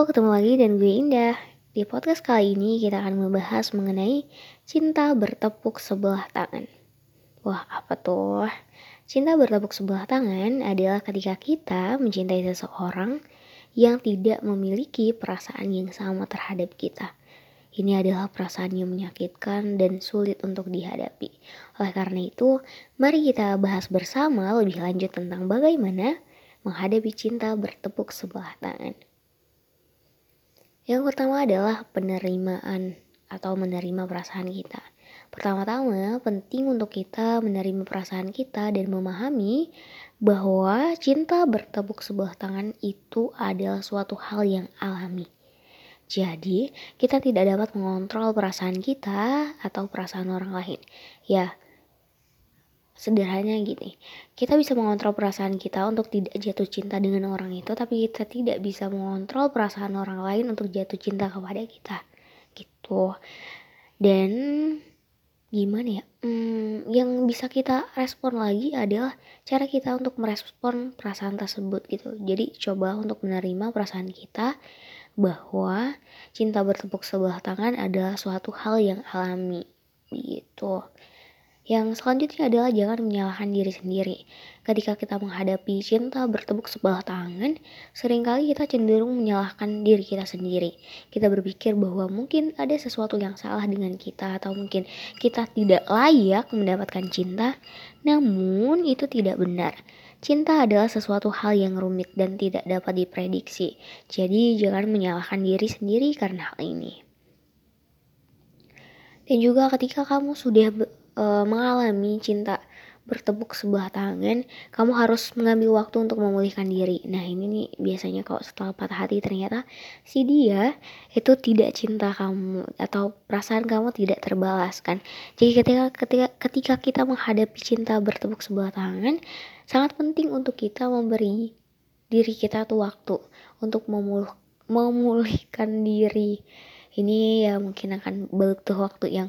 Ketemu lagi dan gue Indah. Di podcast kali ini kita akan membahas mengenai cinta bertepuk sebelah tangan. Wah, apa tuh? Cinta bertepuk sebelah tangan adalah ketika kita mencintai seseorang yang tidak memiliki perasaan yang sama terhadap kita. Ini adalah perasaan yang menyakitkan dan sulit untuk dihadapi. Oleh karena itu, mari kita bahas bersama lebih lanjut tentang bagaimana menghadapi cinta bertepuk sebelah tangan. Yang pertama adalah penerimaan atau menerima perasaan kita. Pertama-tama, penting untuk kita menerima perasaan kita dan memahami bahwa cinta bertepuk sebelah tangan itu adalah suatu hal yang alami. Jadi, kita tidak dapat mengontrol perasaan kita atau perasaan orang lain. Ya, sederhananya gini. Kita bisa mengontrol perasaan kita untuk tidak jatuh cinta dengan orang itu tapi kita tidak bisa mengontrol perasaan orang lain untuk jatuh cinta kepada kita. Gitu. Dan gimana ya? Hmm, yang bisa kita respon lagi adalah cara kita untuk merespon perasaan tersebut gitu. Jadi coba untuk menerima perasaan kita bahwa cinta bertepuk sebelah tangan adalah suatu hal yang alami gitu yang selanjutnya adalah jangan menyalahkan diri sendiri. Ketika kita menghadapi cinta bertepuk sebelah tangan, sering kali kita cenderung menyalahkan diri kita sendiri. Kita berpikir bahwa mungkin ada sesuatu yang salah dengan kita atau mungkin kita tidak layak mendapatkan cinta. Namun itu tidak benar. Cinta adalah sesuatu hal yang rumit dan tidak dapat diprediksi. Jadi jangan menyalahkan diri sendiri karena hal ini. Dan juga ketika kamu sudah uh, mengalami cinta bertepuk sebelah tangan, kamu harus mengambil waktu untuk memulihkan diri. Nah ini nih biasanya kalau setelah patah hati ternyata si dia itu tidak cinta kamu atau perasaan kamu tidak terbalaskan. Jadi ketika ketika ketika kita menghadapi cinta bertepuk sebelah tangan, sangat penting untuk kita memberi diri kita tuh waktu untuk memulih, memulihkan diri. Ini ya mungkin akan butuh waktu yang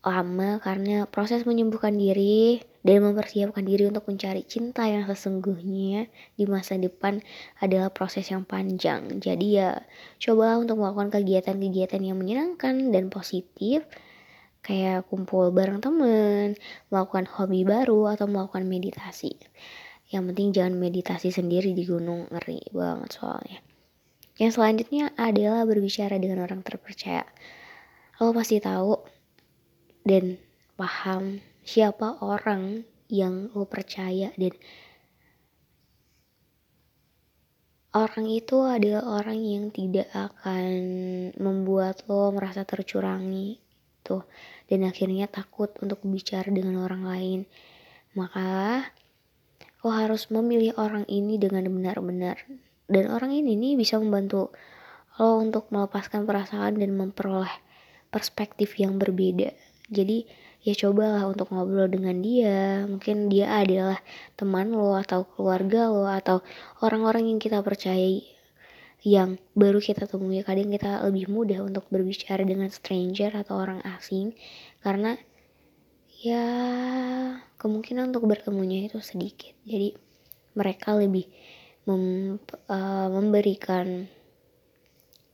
lama karena proses menyembuhkan diri dan mempersiapkan diri untuk mencari cinta yang sesungguhnya di masa depan adalah proses yang panjang. Jadi ya coba untuk melakukan kegiatan-kegiatan yang menyenangkan dan positif kayak kumpul bareng temen, melakukan hobi baru atau melakukan meditasi. Yang penting jangan meditasi sendiri di gunung, ngeri banget soalnya. Yang selanjutnya adalah berbicara dengan orang terpercaya. Lo pasti tahu dan paham siapa orang yang lo percaya dan orang itu adalah orang yang tidak akan membuat lo merasa tercurangi tuh dan akhirnya takut untuk bicara dengan orang lain. Maka lo harus memilih orang ini dengan benar-benar. Dan orang ini nih bisa membantu lo untuk melepaskan perasaan dan memperoleh perspektif yang berbeda jadi ya cobalah untuk ngobrol dengan dia. Mungkin dia adalah teman lo atau keluarga lo atau orang-orang yang kita percayai yang baru kita temui. Kadang kita lebih mudah untuk berbicara dengan stranger atau orang asing karena ya kemungkinan untuk bertemunya itu sedikit. Jadi mereka lebih mem, uh, memberikan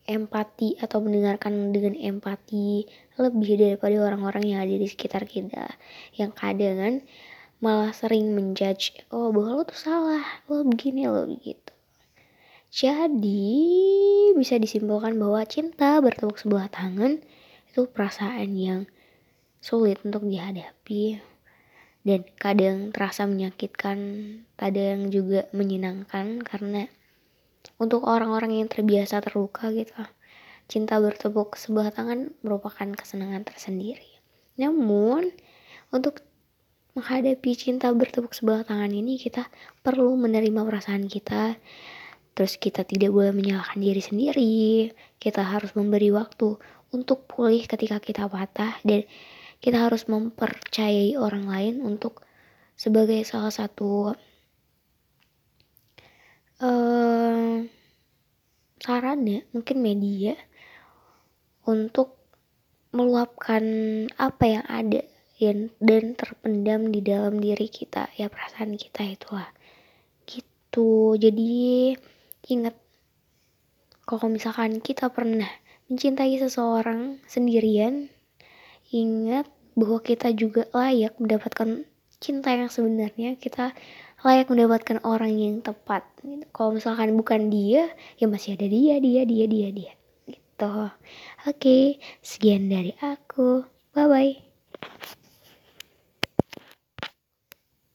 empati atau mendengarkan dengan empati lebih daripada orang-orang yang ada di sekitar kita. Yang kadang kan malah sering menjudge oh bahwa lo tuh salah lo begini lo begitu. Jadi bisa disimpulkan bahwa cinta bertepuk sebelah tangan itu perasaan yang sulit untuk dihadapi. Dan kadang terasa menyakitkan kadang juga menyenangkan karena untuk orang-orang yang terbiasa terluka gitu. Cinta bertepuk sebelah tangan merupakan kesenangan tersendiri. Namun untuk menghadapi cinta bertepuk sebelah tangan ini kita perlu menerima perasaan kita. Terus kita tidak boleh menyalahkan diri sendiri. Kita harus memberi waktu untuk pulih ketika kita patah dan kita harus mempercayai orang lain untuk sebagai salah satu uh, saran mungkin media untuk meluapkan apa yang ada yang dan terpendam di dalam diri kita ya perasaan kita itulah gitu. Jadi ingat kalau misalkan kita pernah mencintai seseorang sendirian ingat bahwa kita juga layak mendapatkan cinta yang sebenarnya. Kita layak mendapatkan orang yang tepat kalau misalkan bukan dia ya masih ada dia dia dia dia dia gitu. Oke sekian dari aku. Bye bye